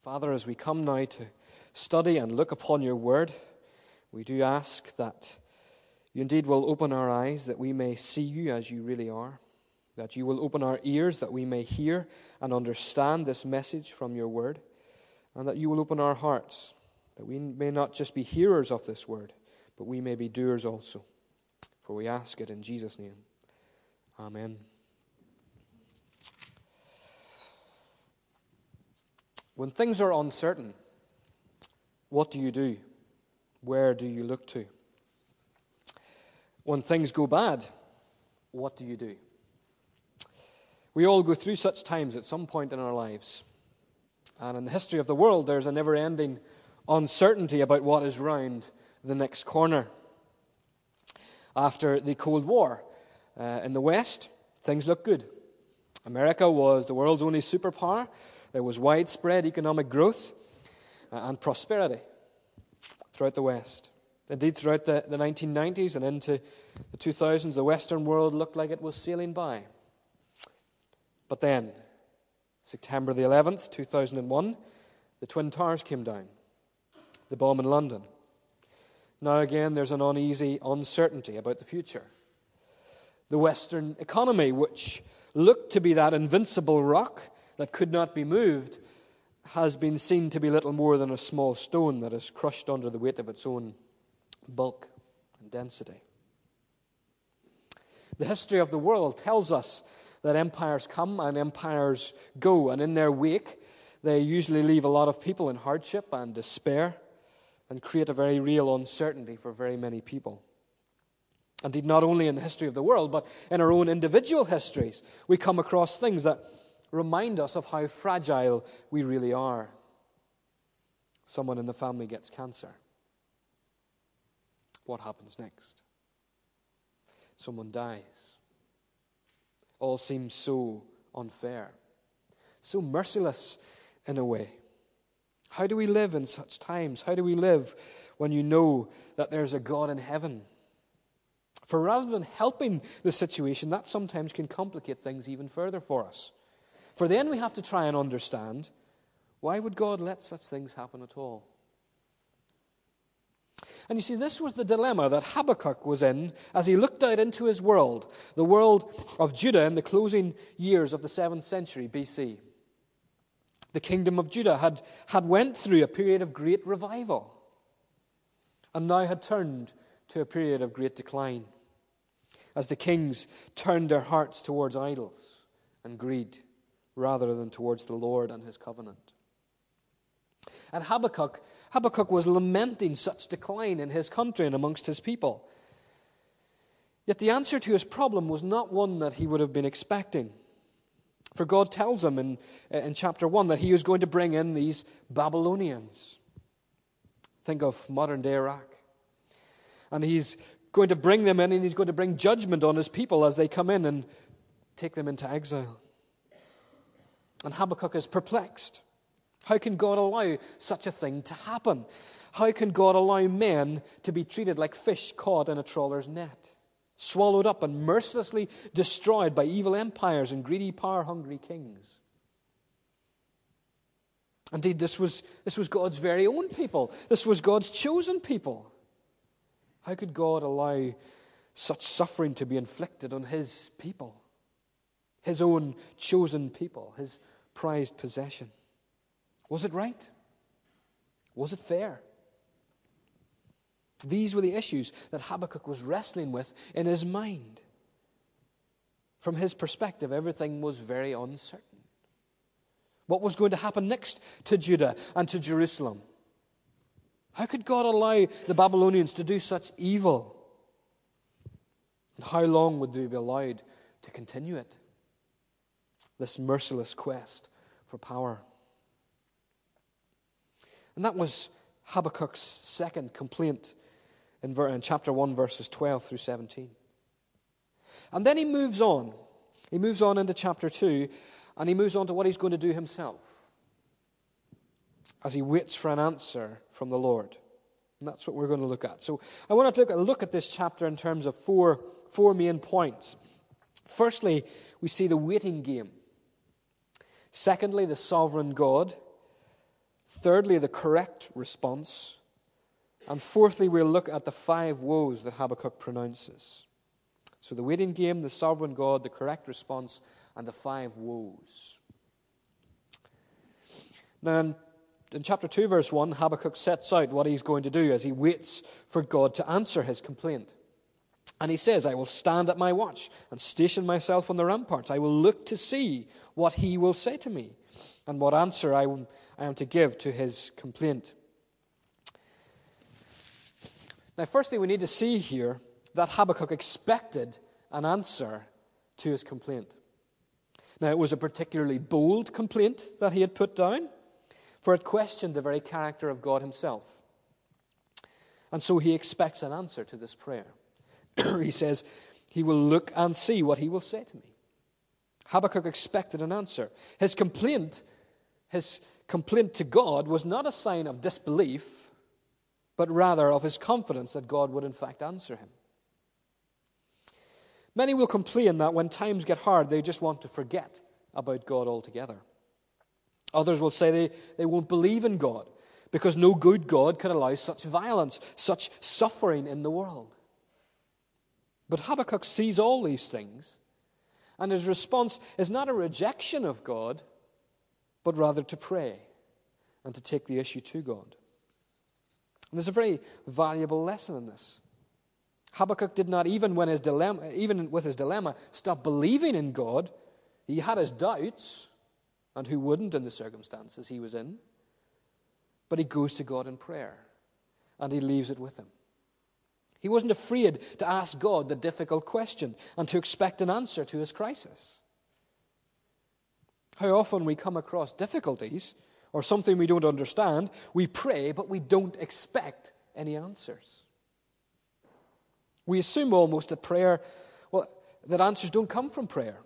Father, as we come now to study and look upon your word, we do ask that you indeed will open our eyes that we may see you as you really are, that you will open our ears that we may hear and understand this message from your word, and that you will open our hearts that we may not just be hearers of this word, but we may be doers also. For we ask it in Jesus' name. Amen. When things are uncertain, what do you do? Where do you look to? When things go bad, what do you do? We all go through such times at some point in our lives. And in the history of the world, there's a never ending uncertainty about what is round the next corner. After the Cold War uh, in the West, things looked good. America was the world's only superpower. There was widespread economic growth uh, and prosperity throughout the West. Indeed, throughout the, the 1990s and into the 2000s, the Western world looked like it was sailing by. But then, September the 11th, 2001, the Twin Towers came down, the bomb in London. Now again, there's an uneasy uncertainty about the future. The Western economy, which looked to be that invincible rock that could not be moved, has been seen to be little more than a small stone that is crushed under the weight of its own bulk and density. The history of the world tells us that empires come and empires go, and in their wake, they usually leave a lot of people in hardship and despair and create a very real uncertainty for very many people. Indeed, not only in the history of the world, but in our own individual histories, we come across things that remind us of how fragile we really are. Someone in the family gets cancer. What happens next? Someone dies. All seems so unfair, so merciless in a way. How do we live in such times? How do we live when you know that there's a God in heaven? For rather than helping the situation, that sometimes can complicate things even further for us. For then we have to try and understand why would God let such things happen at all? And you see, this was the dilemma that Habakkuk was in as he looked out into his world, the world of Judah in the closing years of the 7th century BC. The kingdom of Judah had, had went through a period of great revival and now had turned to a period of great decline as the kings turned their hearts towards idols and greed rather than towards the Lord and his covenant. And Habakkuk, Habakkuk was lamenting such decline in his country and amongst his people. Yet the answer to his problem was not one that he would have been expecting. For God tells him in, uh, in chapter 1 that he was going to bring in these Babylonians. Think of modern day Iraq. And he's going to bring them in and he's going to bring judgment on his people as they come in and take them into exile. And Habakkuk is perplexed. How can God allow such a thing to happen? How can God allow men to be treated like fish caught in a trawler's net, swallowed up and mercilessly destroyed by evil empires and greedy, power hungry kings? Indeed, this was, this was God's very own people. This was God's chosen people. How could God allow such suffering to be inflicted on his people? his own chosen people, his prized possession. Was it right? Was it fair? These were the issues that Habakkuk was wrestling with in his mind. From his perspective, everything was very uncertain. What was going to happen next to Judah and to Jerusalem? How could God allow the Babylonians to do such evil? And how long would they be allowed to continue it? This merciless quest for power. And that was Habakkuk's second complaint in, chapter 1, verses 12 through 17. And then he moves on. He moves on into chapter 2, and he moves on to what he's going to do himself as he waits for an answer from the Lord. And that's what we're going to look at. So I want to look at, look at this chapter in terms of four, four main points. Firstly, we see the waiting game. Secondly, the sovereign God. Thirdly, the correct response. And fourthly, we'll look at the five woes that Habakkuk pronounces. So the waiting game, the sovereign God, the correct response, and the five woes. Now, in, in chapter 2, verse 1, Habakkuk sets out what he's going to do as he waits for God to answer his complaint. And he says, I will stand at my watch and station myself on the ramparts. I will look to see what he will say to me and what answer I am to give to his complaint. Now, firstly, we need to see here that Habakkuk expected an answer to his complaint. Now, it was a particularly bold complaint that he had put down, for it questioned the very character of God himself. And so he expects an answer to this prayer. he says, He will look and see what he will say to me. Habakkuk expected an answer. His complaint, his complaint to God was not a sign of disbelief, but rather of his confidence that God would in fact answer him. Many will complain that when times get hard, they just want to forget about God altogether. Others will say they, they won't believe in God because no good God could allow such violence, such suffering in the world. But Habakkuk sees all these things, and his response is not a rejection of God, but rather to pray and to take the issue to God. And there's a very valuable lesson in this. Habakkuk did not, even, when his dilemma, even with his dilemma, stop believing in God. He had his doubts, and who wouldn't in the circumstances he was in? But he goes to God in prayer, and he leaves it with him. He wasn't afraid to ask God the difficult question and to expect an answer to his crisis. How often we come across difficulties or something we don't understand, we pray, but we don't expect any answers. We assume almost that prayer, well, that answers don't come from prayer,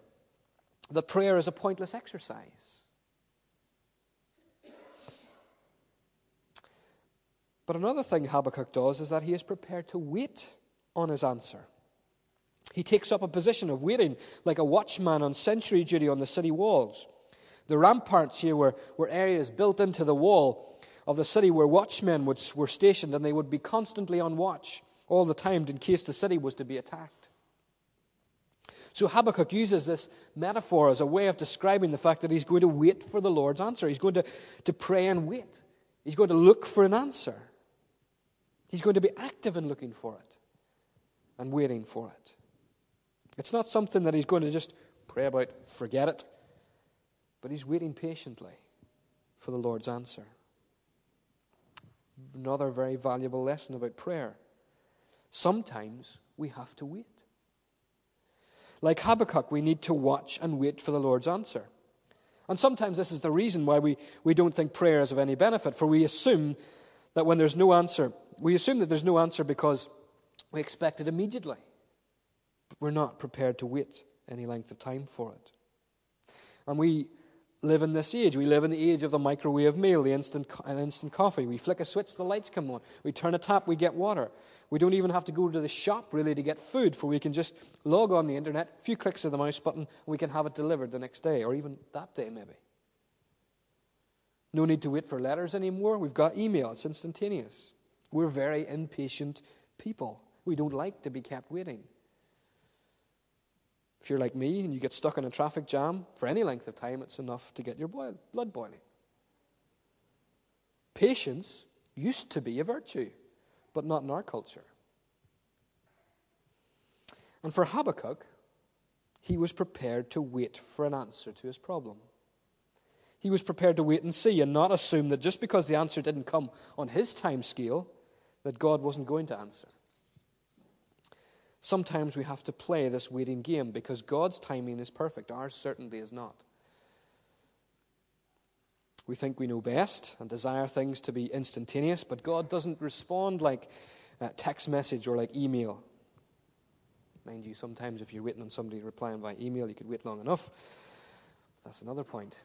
that prayer is a pointless exercise. But another thing Habakkuk does is that he is prepared to wait on his answer. He takes up a position of waiting like a watchman on sentry duty on the city walls. The ramparts here were, were areas built into the wall of the city where watchmen would, were stationed and they would be constantly on watch all the time in case the city was to be attacked. So Habakkuk uses this metaphor as a way of describing the fact that he's going to wait for the Lord's answer. He's going to, to pray and wait. He's going to look for an answer. He's going to be active in looking for it and waiting for it. It's not something that he's going to just pray about, forget it, but he's waiting patiently for the Lord's answer. Another very valuable lesson about prayer. Sometimes we have to wait. Like Habakkuk, we need to watch and wait for the Lord's answer. And sometimes this is the reason why we, we don't think prayer is of any benefit, for we assume that when there's no answer, we assume that there's no answer because we expect it immediately. But we're not prepared to wait any length of time for it. And we live in this age. We live in the age of the microwave meal, the instant, instant coffee. We flick a switch, the lights come on. We turn a tap, we get water. We don't even have to go to the shop really to get food, for we can just log on the internet, a few clicks of the mouse button, and we can have it delivered the next day, or even that day maybe. No need to wait for letters anymore. We've got email, it's instantaneous. We're very impatient people. We don't like to be kept waiting. If you're like me and you get stuck in a traffic jam for any length of time, it's enough to get your boil, blood boiling. Patience used to be a virtue, but not in our culture. And for Habakkuk, he was prepared to wait for an answer to his problem. He was prepared to wait and see and not assume that just because the answer didn't come on his time scale, that God wasn't going to answer. Sometimes we have to play this waiting game because God's timing is perfect, ours certainly is not. We think we know best and desire things to be instantaneous, but God doesn't respond like text message or like email. Mind you, sometimes if you're waiting on somebody replying by email, you could wait long enough. That's another point.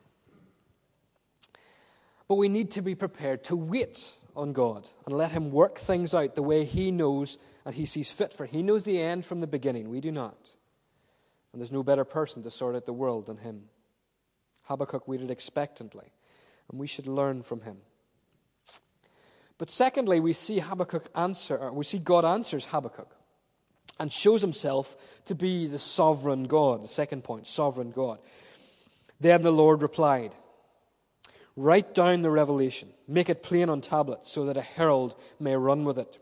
But we need to be prepared to wait on God and let Him work things out the way He knows and He sees fit. For He knows the end from the beginning. We do not. And there's no better person to sort out the world than Him. Habakkuk waited expectantly, and we should learn from him. But secondly, we see Habakkuk answer, we see God answers Habakkuk and shows himself to be the sovereign God. The second point, sovereign God. Then the Lord replied, Write down the revelation, make it plain on tablets, so that a herald may run with it.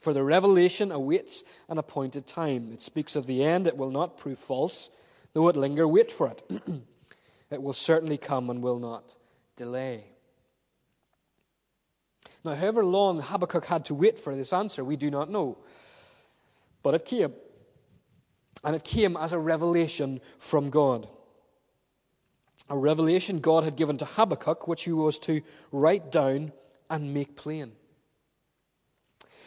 For the revelation awaits an appointed time. It speaks of the end, it will not prove false, though it linger, wait for it. it will certainly come and will not delay. Now, however long Habakkuk had to wait for this answer, we do not know. But it came. And it came as a revelation from God. A revelation God had given to Habakkuk, which he was to write down and make plain.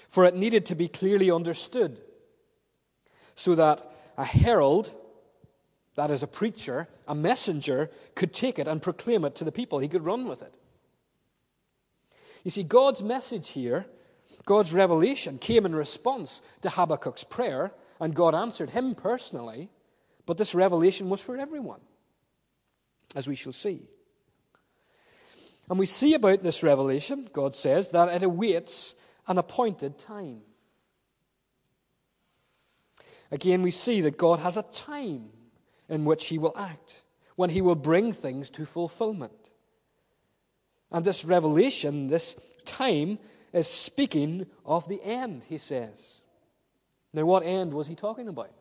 For it needed to be clearly understood so that a herald, that is a preacher, a messenger, could take it and proclaim it to the people. He could run with it. You see, God's message here, God's revelation, came in response to Habakkuk's prayer, and God answered him personally, but this revelation was for everyone, as we shall see. And we see about this revelation, God says, that it awaits an appointed time. Again, we see that God has a time in which He will act, when He will bring things to fulfillment. And this revelation, this time, is speaking of the end, he says. Now, what end was he talking about?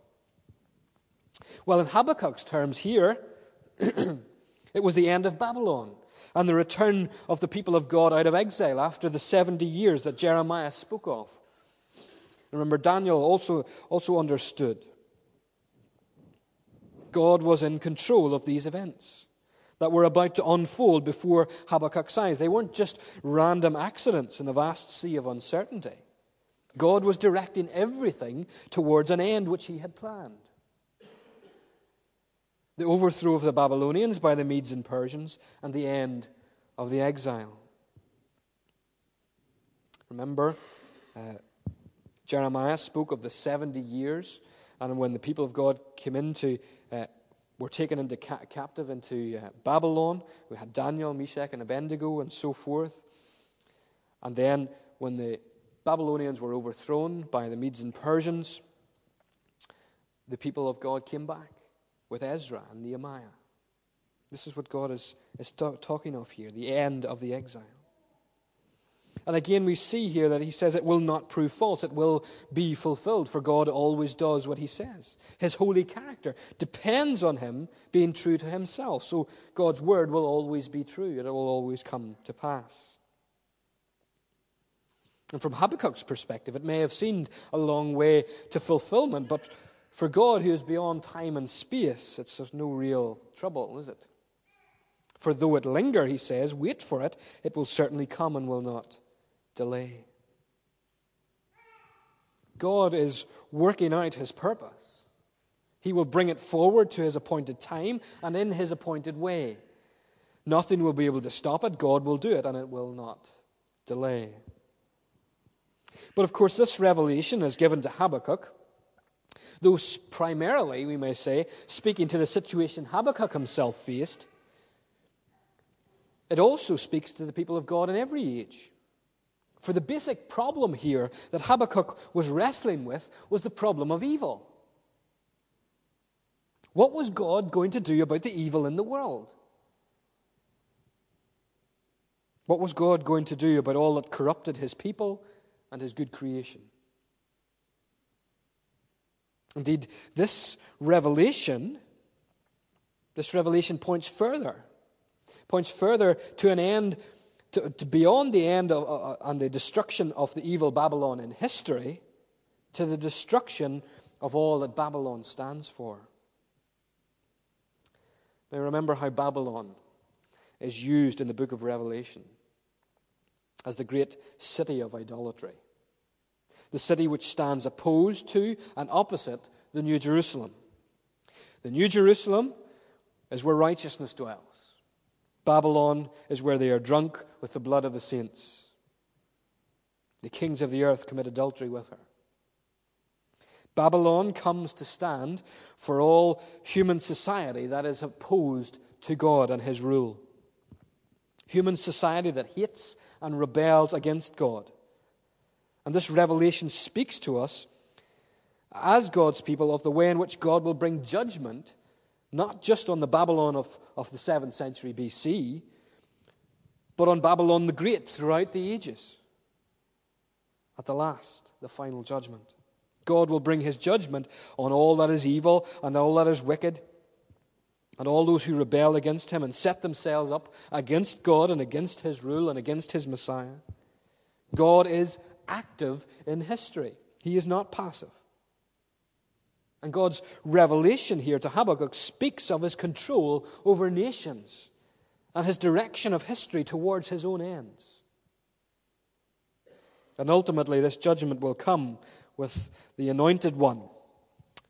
Well, in Habakkuk's terms here, it was the end of Babylon and the return of the people of God out of exile after the 70 years that Jeremiah spoke of. Remember, Daniel also, also understood. God was in control of these events that were about to unfold before Habakkuk's eyes. They weren't just random accidents in a vast sea of uncertainty. God was directing everything towards an end which he had planned. The overthrow of the Babylonians by the Medes and Persians, and the end of the exile. Remember, uh, Jeremiah spoke of the 70 years, and when the people of God came into uh, were taken into ca- captive into uh, Babylon. We had Daniel, Meshach, and Abednego, and so forth. And then, when the Babylonians were overthrown by the Medes and Persians, the people of God came back with Ezra and Nehemiah. This is what God is, is talking of here the end of the exile. And again, we see here that he says it will not prove false. It will be fulfilled, for God always does what he says. His holy character depends on him being true to himself. So God's word will always be true, it will always come to pass. And from Habakkuk's perspective, it may have seemed a long way to fulfillment, but for God, who is beyond time and space, it's of no real trouble, is it? For though it linger, he says, wait for it, it will certainly come and will not delay. God is working out his purpose. He will bring it forward to his appointed time and in his appointed way. Nothing will be able to stop it. God will do it, and it will not delay. But of course, this revelation is given to Habakkuk, though primarily, we may say, speaking to the situation Habakkuk himself faced, it also speaks to the people of God in every age. For the basic problem here that Habakkuk was wrestling with was the problem of evil. What was God going to do about the evil in the world? What was God going to do about all that corrupted his people and his good creation? Indeed, this revelation, this revelation points further, points further to an end to, to beyond the end of, uh, uh, and the destruction of the evil Babylon in history, to the destruction of all that Babylon stands for. Now, remember how Babylon is used in the book of Revelation as the great city of idolatry, the city which stands opposed to and opposite the New Jerusalem. The New Jerusalem is where righteousness dwells. Babylon is where they are drunk with the blood of the saints. The kings of the earth commit adultery with her. Babylon comes to stand for all human society that is opposed to God and his rule. Human society that hates and rebels against God. And this revelation speaks to us as God's people of the way in which God will bring judgment, not just on the Babylon of, of the 7th century BC, but on Babylon the Great throughout the ages. At the last, the final judgment. God will bring his judgment on all that is evil and all that is wicked, and all those who rebel against him and set themselves up against God and against his rule and against his Messiah. God is active in history, he is not passive. And God's revelation here to Habakkuk speaks of his control over nations and his direction of history towards his own ends. And ultimately, this judgment will come with the anointed one,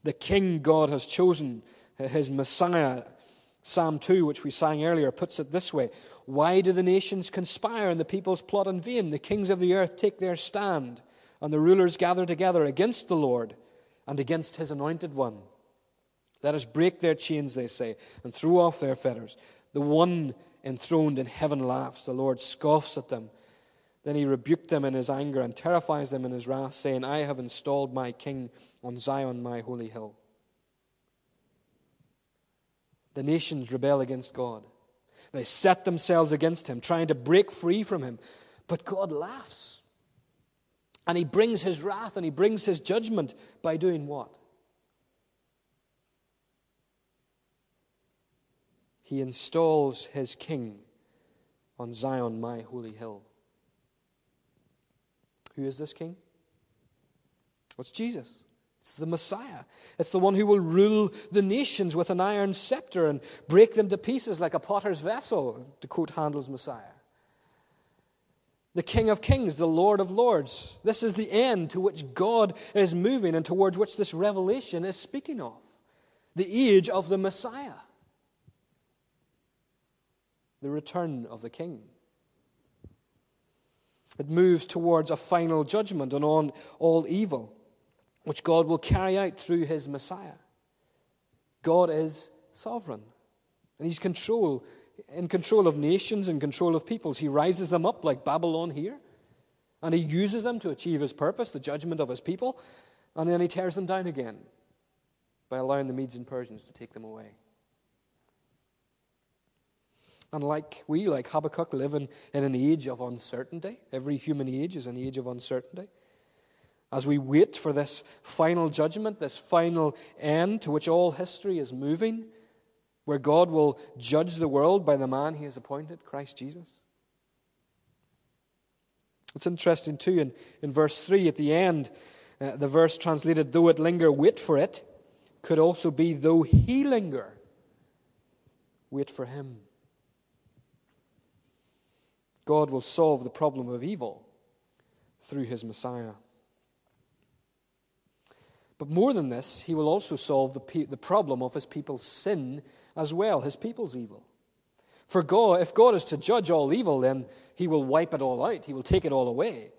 the king God has chosen, his Messiah. Psalm 2, which we sang earlier, puts it this way Why do the nations conspire and the peoples plot in vain? The kings of the earth take their stand, and the rulers gather together against the Lord and against his anointed one. Let us break their chains, they say, and throw off their fetters. The one enthroned in heaven laughs. The Lord scoffs at them. Then he rebuked them in his anger and terrifies them in his wrath, saying, I have installed my king on Zion, my holy hill. The nations rebel against God. They set themselves against him, trying to break free from him. But God laughs. And he brings his wrath and he brings his judgment by doing what? He installs his king on Zion, my holy hill. Who is this king? What's Jesus? It's the Messiah. It's the one who will rule the nations with an iron scepter and break them to pieces like a potter's vessel, to quote Handel's Messiah. The King of Kings, the Lord of Lords. This is the end to which God is moving and towards which this revelation is speaking of. The age of the Messiah the return of the king. It moves towards a final judgment on all evil, which God will carry out through his Messiah. God is sovereign, and he's control, in control of nations and control of peoples. He rises them up like Babylon here, and he uses them to achieve his purpose, the judgment of his people, and then he tears them down again by allowing the Medes and Persians to take them away. And like we, like Habakkuk, live in, in an age of uncertainty. Every human age is an age of uncertainty. As we wait for this final judgment, this final end to which all history is moving, where God will judge the world by the man he has appointed, Christ Jesus. It's interesting, too, in, in verse 3 at the end, uh, the verse translated, though it linger, wait for it, could also be, though he linger, wait for him. God will solve the problem of evil through his Messiah. But more than this, he will also solve the, the problem of his people's sin as well, his people's evil. For God, if God is to judge all evil, then he will wipe it all out, he will take it all away.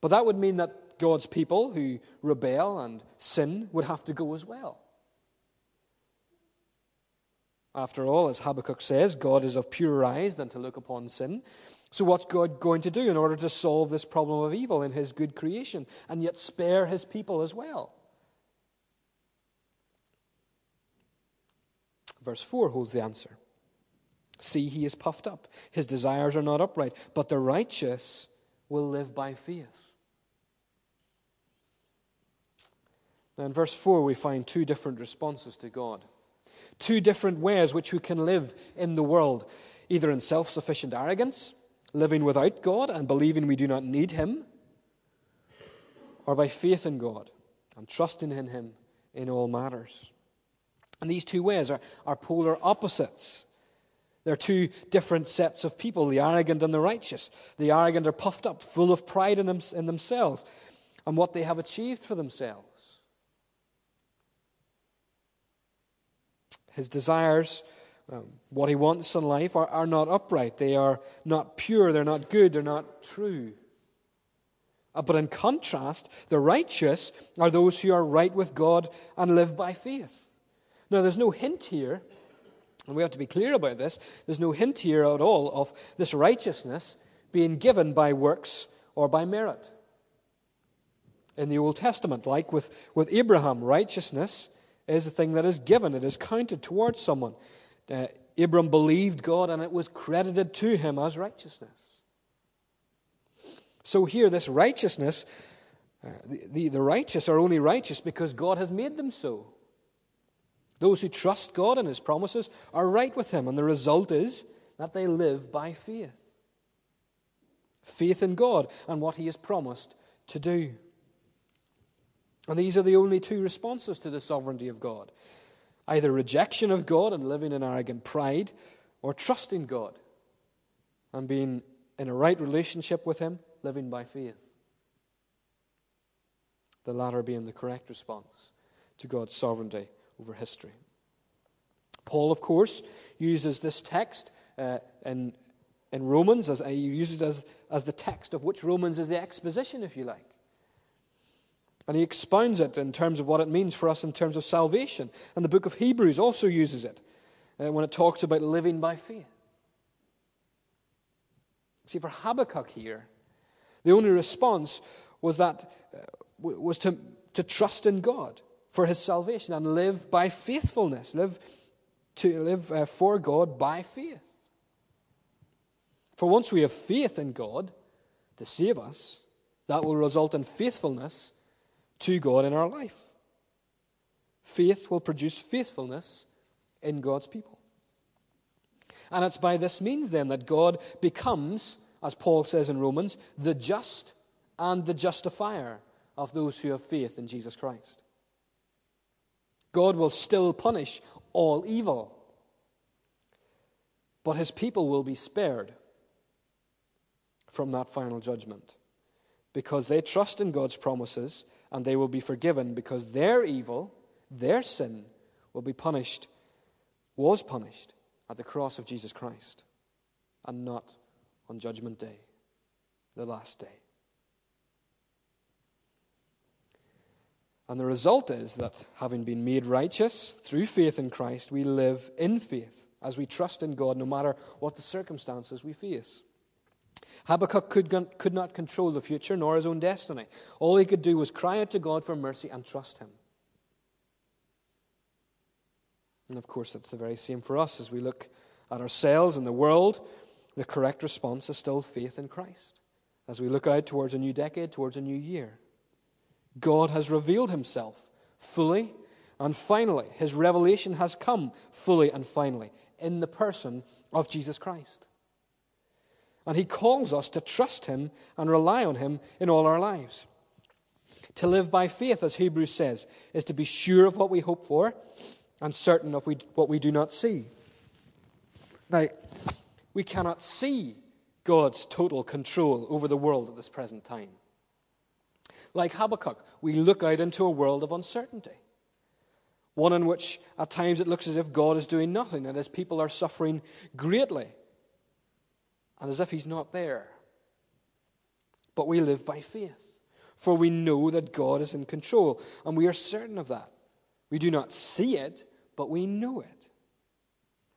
But that would mean that God's people who rebel and sin would have to go as well. After all, as Habakkuk says, God is of purer eyes than to look upon sin. So, what's God going to do in order to solve this problem of evil in His good creation and yet spare His people as well? Verse 4 holds the answer. See, he is puffed up. His desires are not upright, but the righteous will live by faith. Now, in verse 4, we find two different responses to God, two different ways which we can live in the world either in self sufficient arrogance living without God and believing we do not need Him, or by faith in God and trusting in Him in all matters. And these two ways are, are polar opposites. They're two different sets of people, the arrogant and the righteous. The arrogant are puffed up, full of pride in, them, in themselves and what they have achieved for themselves. His desires um, what he wants in life are, are not upright. They are not pure. They're not good. They're not true. Uh, but in contrast, the righteous are those who are right with God and live by faith. Now, there's no hint here And we have to be clear about this. There's no hint here at all of this righteousness being given by works or by merit. In the Old Testament, like with, with Abraham, righteousness is a thing that is given, it is counted towards someone. Uh, Abram believed God and it was credited to him as righteousness. So here, this righteousness, uh, the, the, the righteous are only righteous because God has made them so. Those who trust God and His promises are right with Him, and the result is that they live by faith. Faith in God and what He has promised to do. And these are the only two responses to the sovereignty of God either rejection of God and living in arrogant pride, or trusting God and being in a right relationship with Him, living by faith. The latter being the correct response to God's sovereignty over history. Paul, of course, uses this text uh, in, in Romans, as, he uses it as, as the text of which Romans is the exposition, if you like. And he expounds it in terms of what it means for us in terms of salvation. And the book of Hebrews also uses it uh, when it talks about living by faith. See, for Habakkuk here, the only response was that uh, was to, to trust in God for his salvation and live by faithfulness, live to live uh, for God by faith. For once we have faith in God to save us, that will result in faithfulness to God in our life. Faith will produce faithfulness in God's people. And it's by this means then that God becomes, as Paul says in Romans, the just and the justifier of those who have faith in Jesus Christ. God will still punish all evil, but his people will be spared from that final judgment because they trust in God's promises and they will be forgiven because their evil, their sin, will be punished, was punished at the cross of Jesus Christ and not on Judgment Day, the last day. And the result is that, having been made righteous through faith in Christ, we live in faith as we trust in God no matter what the circumstances we face. Habakkuk could, could not control the future nor his own destiny. All he could do was cry out to God for mercy and trust him. And of course, it's the very same for us as we look at ourselves and the world. The correct response is still faith in Christ. As we look out towards a new decade, towards a new year. God has revealed himself fully and finally. His revelation has come fully and finally in the person of Jesus Christ. And he calls us to trust him and rely on him in all our lives. To live by faith, as Hebrews says, is to be sure of what we hope for and certain of what we do not see. Now, we cannot see God's total control over the world at this present time. Like Habakkuk, we look out into a world of uncertainty. One in which at times it looks as if God is doing nothing and his people are suffering greatly and as if he's not there. But we live by faith, for we know that God is in control, and we are certain of that. We do not see it, but we know it.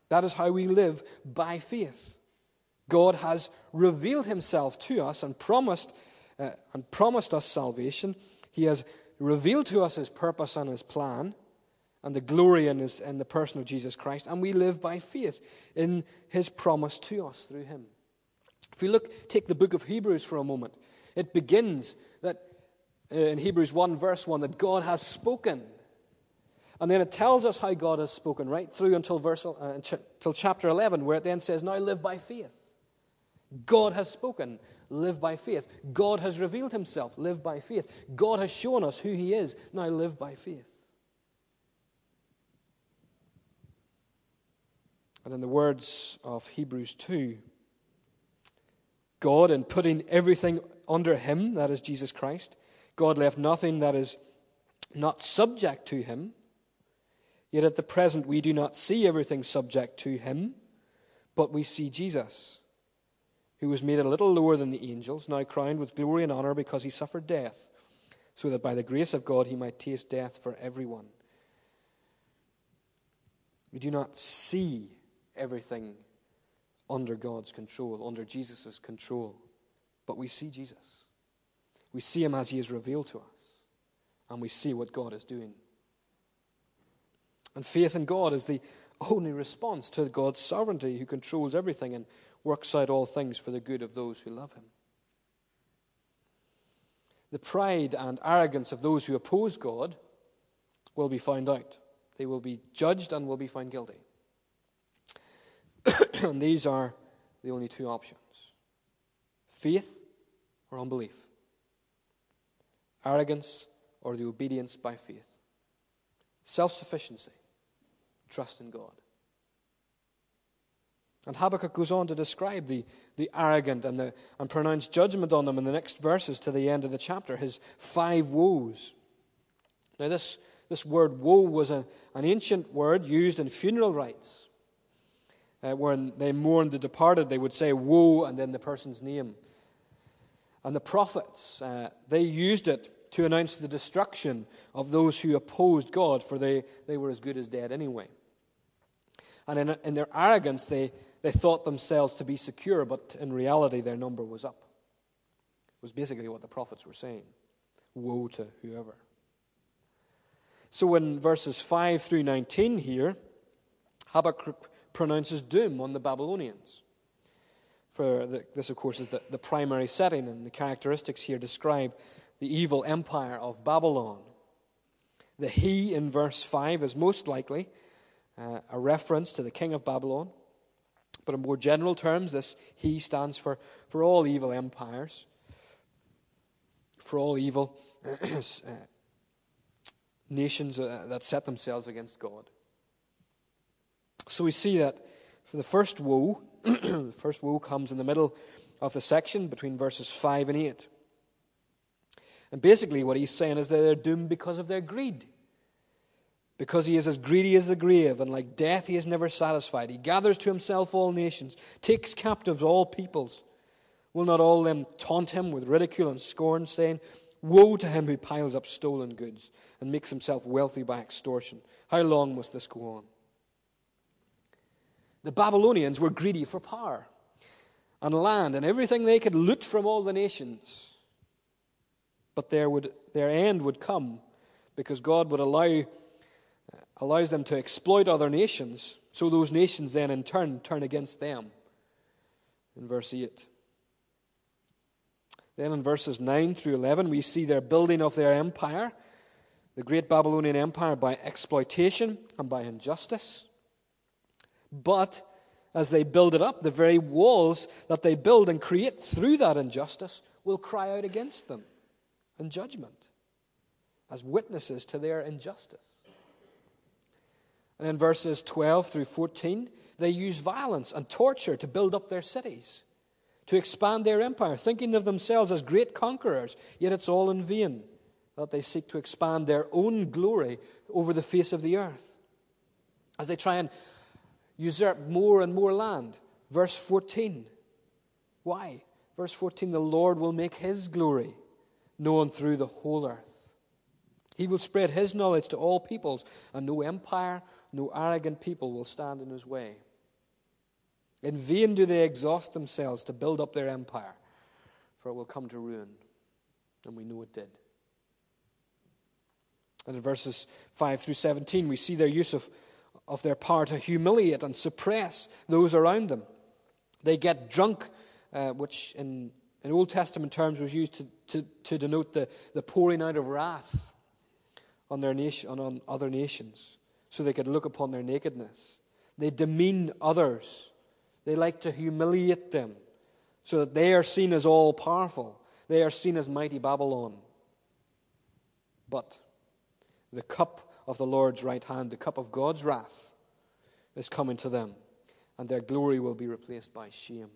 That is how we live by faith. God has revealed himself to us and promised uh, and promised us salvation. He has revealed to us his purpose and his plan and the glory in, his, in the person of Jesus Christ, and we live by faith in his promise to us through him. If we look, take the book of Hebrews for a moment, it begins that uh, in Hebrews 1, verse 1, that God has spoken. And then it tells us how God has spoken, right through until, verse, uh, until chapter 11, where it then says, Now live by faith. God has spoken, live by faith. God has revealed himself, live by faith. God has shown us who he is, now live by faith. And in the words of Hebrews 2, God, in putting everything under him, that is Jesus Christ, God left nothing that is not subject to him. Yet at the present, we do not see everything subject to him, but we see Jesus who was made a little lower than the angels, now crowned with glory and honor because he suffered death, so that by the grace of God he might taste death for everyone. We do not see everything under God's control, under Jesus' control. But we see Jesus. We see him as he is revealed to us, and we see what God is doing. And faith in God is the only response to God's sovereignty, who controls everything and works out all things for the good of those who love him. The pride and arrogance of those who oppose God will be found out. They will be judged and will be found guilty. and these are the only two options faith or unbelief, arrogance or the obedience by faith, self sufficiency, trust in God. And Habakkuk goes on to describe the, the arrogant and, the, and pronounce judgment on them in the next verses to the end of the chapter, his five woes. Now, this, this word woe was a, an ancient word used in funeral rites. Uh, when they mourned the departed, they would say woe and then the person's name. And the prophets, uh, they used it to announce the destruction of those who opposed God, for they, they were as good as dead anyway. And in, in their arrogance, they, they thought themselves to be secure, but in reality, their number was up. It was basically what the prophets were saying Woe to whoever. So in verses 5 through 19 here, Habakkuk pronounces doom on the Babylonians. For the, this, of course, is the, the primary setting, and the characteristics here describe the evil empire of Babylon. The he in verse 5 is most likely uh, a reference to the king of Babylon. But in more general terms, this he stands for, for all evil empires, for all evil uh, nations uh, that set themselves against God. So we see that for the first woe, the first woe comes in the middle of the section between verses 5 and 8. And basically, what he's saying is that they're doomed because of their greed because he is as greedy as the grave, and like death he is never satisfied. He gathers to himself all nations, takes captives all peoples. Will not all them taunt him with ridicule and scorn, saying, Woe to him who piles up stolen goods and makes himself wealthy by extortion? How long must this go on? The Babylonians were greedy for power and land and everything they could loot from all the nations. But there would, their end would come because God would allow allows them to exploit other nations, so those nations then in turn turn against them. In verse 8. Then in verses 9 through 11, we see their building of their empire, the great Babylonian empire, by exploitation and by injustice. But as they build it up, the very walls that they build and create through that injustice will cry out against them in judgment as witnesses to their injustice. And in verses 12 through 14, they use violence and torture to build up their cities, to expand their empire, thinking of themselves as great conquerors. Yet it's all in vain that they seek to expand their own glory over the face of the earth. As they try and usurp more and more land. Verse 14. Why? Verse 14 the Lord will make his glory known through the whole earth. He will spread his knowledge to all peoples, and no empire, no arrogant people will stand in his way. In vain do they exhaust themselves to build up their empire, for it will come to ruin. And we know it did. And in verses 5 through 17, we see their use of, of their power to humiliate and suppress those around them. They get drunk, uh, which in, in Old Testament terms was used to, to, to denote the, the pouring out of wrath on, their nation, on other nations so they could look upon their nakedness. They demean others. They like to humiliate them so that they are seen as all powerful. They are seen as mighty Babylon. But the cup of the Lord's right hand, the cup of God's wrath, is coming to them, and their glory will be replaced by shame.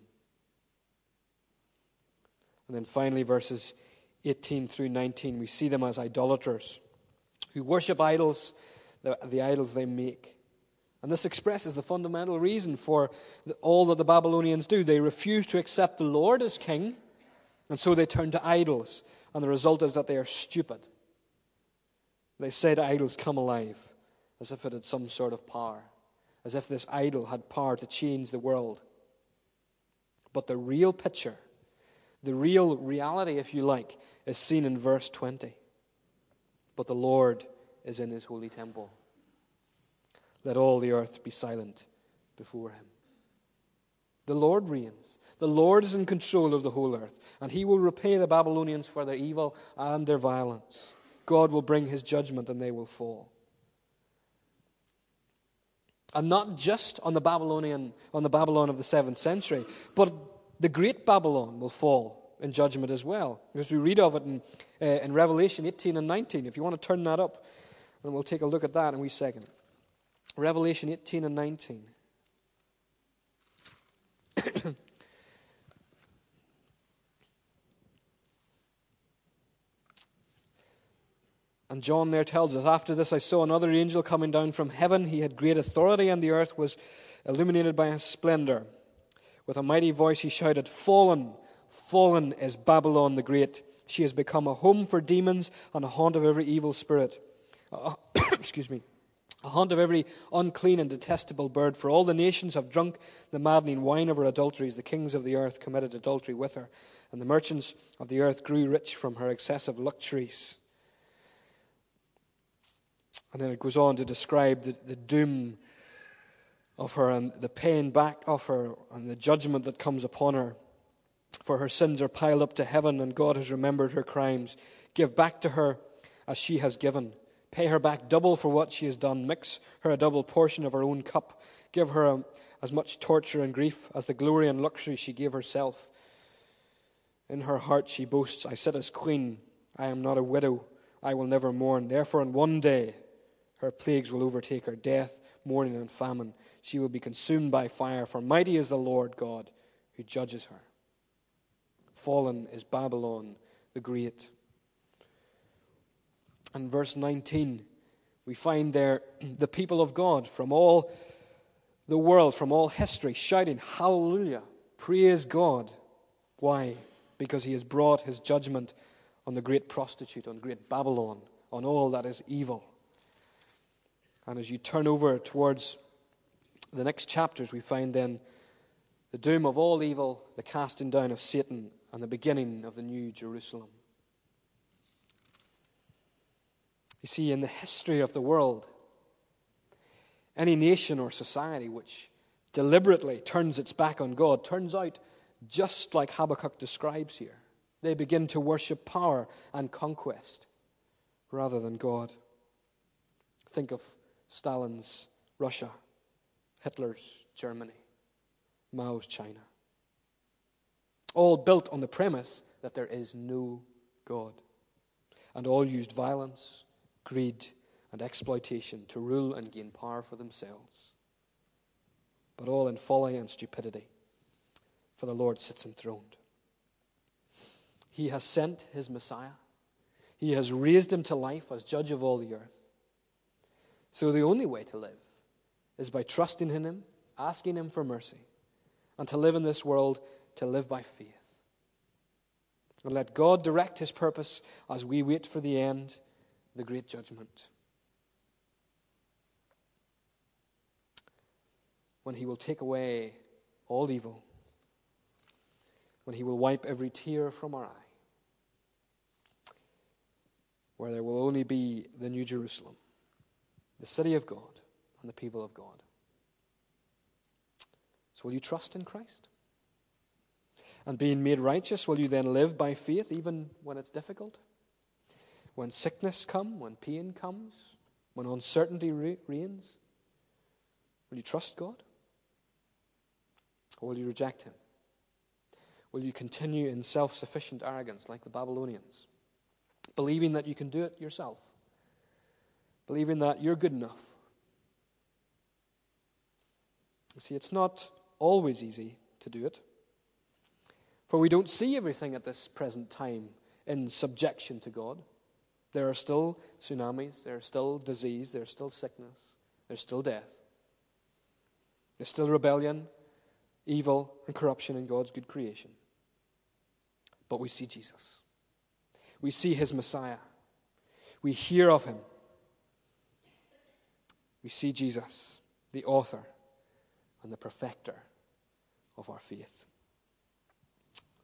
And then finally, verses 18 through 19, we see them as idolaters who worship idols, the, the idols they make. And this expresses the fundamental reason for the, all that the Babylonians do. They refuse to accept the Lord as king, and so they turn to idols. And the result is that they are stupid. They say to idols, Come alive, as if it had some sort of power. as if this idol had power to change the world. But the real picture, the real reality, if you like, is seen in verse 20. But the Lord is in his holy temple. Let all the earth be silent before him. The Lord reigns. The Lord is in control of the whole earth, and he will repay the Babylonians for their evil and their violence. God will bring his judgment, and they will fall. And not just on the Babylonian, on the Babylon of the seventh century, but the great Babylon will fall in judgment as well. Because we read of it in, uh, in Revelation 18 and 19. If you want to turn that up, and we'll take a look at that in a wee second. Revelation 18 and 19. And John there tells us, After this I saw another angel coming down from heaven. He had great authority, and the earth was illuminated by his splendor. With a mighty voice he shouted, Fallen, fallen is Babylon the Great. She has become a home for demons and a haunt of every evil spirit. Excuse me. A haunt of every unclean and detestable bird, for all the nations have drunk the maddening wine of her adulteries. The kings of the earth committed adultery with her, and the merchants of the earth grew rich from her excessive luxuries. And then it goes on to describe the, the doom of her and the paying back of her and the judgment that comes upon her. For her sins are piled up to heaven, and God has remembered her crimes. Give back to her as she has given. Pay her back double for what she has done. Mix her a double portion of her own cup. Give her a, as much torture and grief as the glory and luxury she gave herself. In her heart she boasts, I sit as queen. I am not a widow. I will never mourn. Therefore, in one day her plagues will overtake her death, mourning, and famine. She will be consumed by fire, for mighty is the Lord God who judges her. Fallen is Babylon the Great. And verse 19, we find there the people of God from all the world, from all history, shouting, Hallelujah! Praise God. Why? Because he has brought his judgment on the great prostitute, on great Babylon, on all that is evil. And as you turn over towards the next chapters, we find then the doom of all evil, the casting down of Satan, and the beginning of the new Jerusalem. You see, in the history of the world, any nation or society which deliberately turns its back on God turns out just like Habakkuk describes here. They begin to worship power and conquest rather than God. Think of Stalin's Russia, Hitler's Germany, Mao's China. All built on the premise that there is no God. And all used violence, greed, and exploitation to rule and gain power for themselves. But all in folly and stupidity, for the Lord sits enthroned. He has sent his Messiah. He has raised him to life as judge of all the earth. So the only way to live is by trusting in Him, asking Him for mercy, and to live in this world to live by faith. And let God direct His purpose as we wait for the end, the great judgment. When He will take away all evil, when He will wipe every tear from our eye, where there will only be the New Jerusalem the city of God and the people of God. So, will you trust in Christ? And being made righteous, will you then live by faith even when it's difficult? When sickness comes, when pain comes, when uncertainty reigns? Will you trust God? Or will you reject Him? Will you continue in self sufficient arrogance like the Babylonians, believing that you can do it yourself? believing that you're good enough. You see, it's not always easy to do it. For we don't see everything at this present time in subjection to God. There are still tsunamis, there are still disease, there's still sickness, there's still death. There's still rebellion, evil, and corruption in God's good creation. But we see Jesus. We see his Messiah. We hear of him we see Jesus. the author and the perfecter of our faith.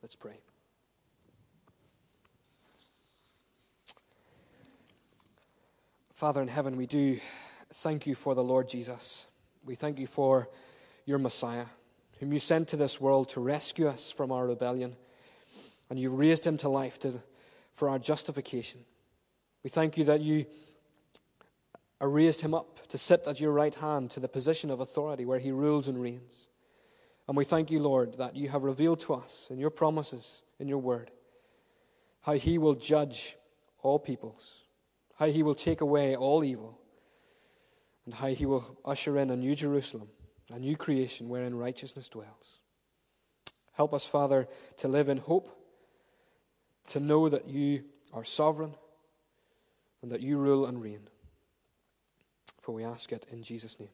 Let's pray. Father in heaven, we do thank you for the Lord Jesus. We thank you for your Messiah, whom you sent to this world to rescue us from our rebellion, and you raised him to life to, for our justification. We thank you that you raised him up to sit at your right hand to the position of authority where he rules and reigns. And we thank you, Lord, that you have revealed to us in your promises, in your word, how he will judge all peoples, how he will take away all evil, and how he will usher in a new Jerusalem, a new creation wherein righteousness dwells. Help us, Father, to live in hope, to know that you are sovereign, and that you rule and reign. For we ask it in Jesus' name.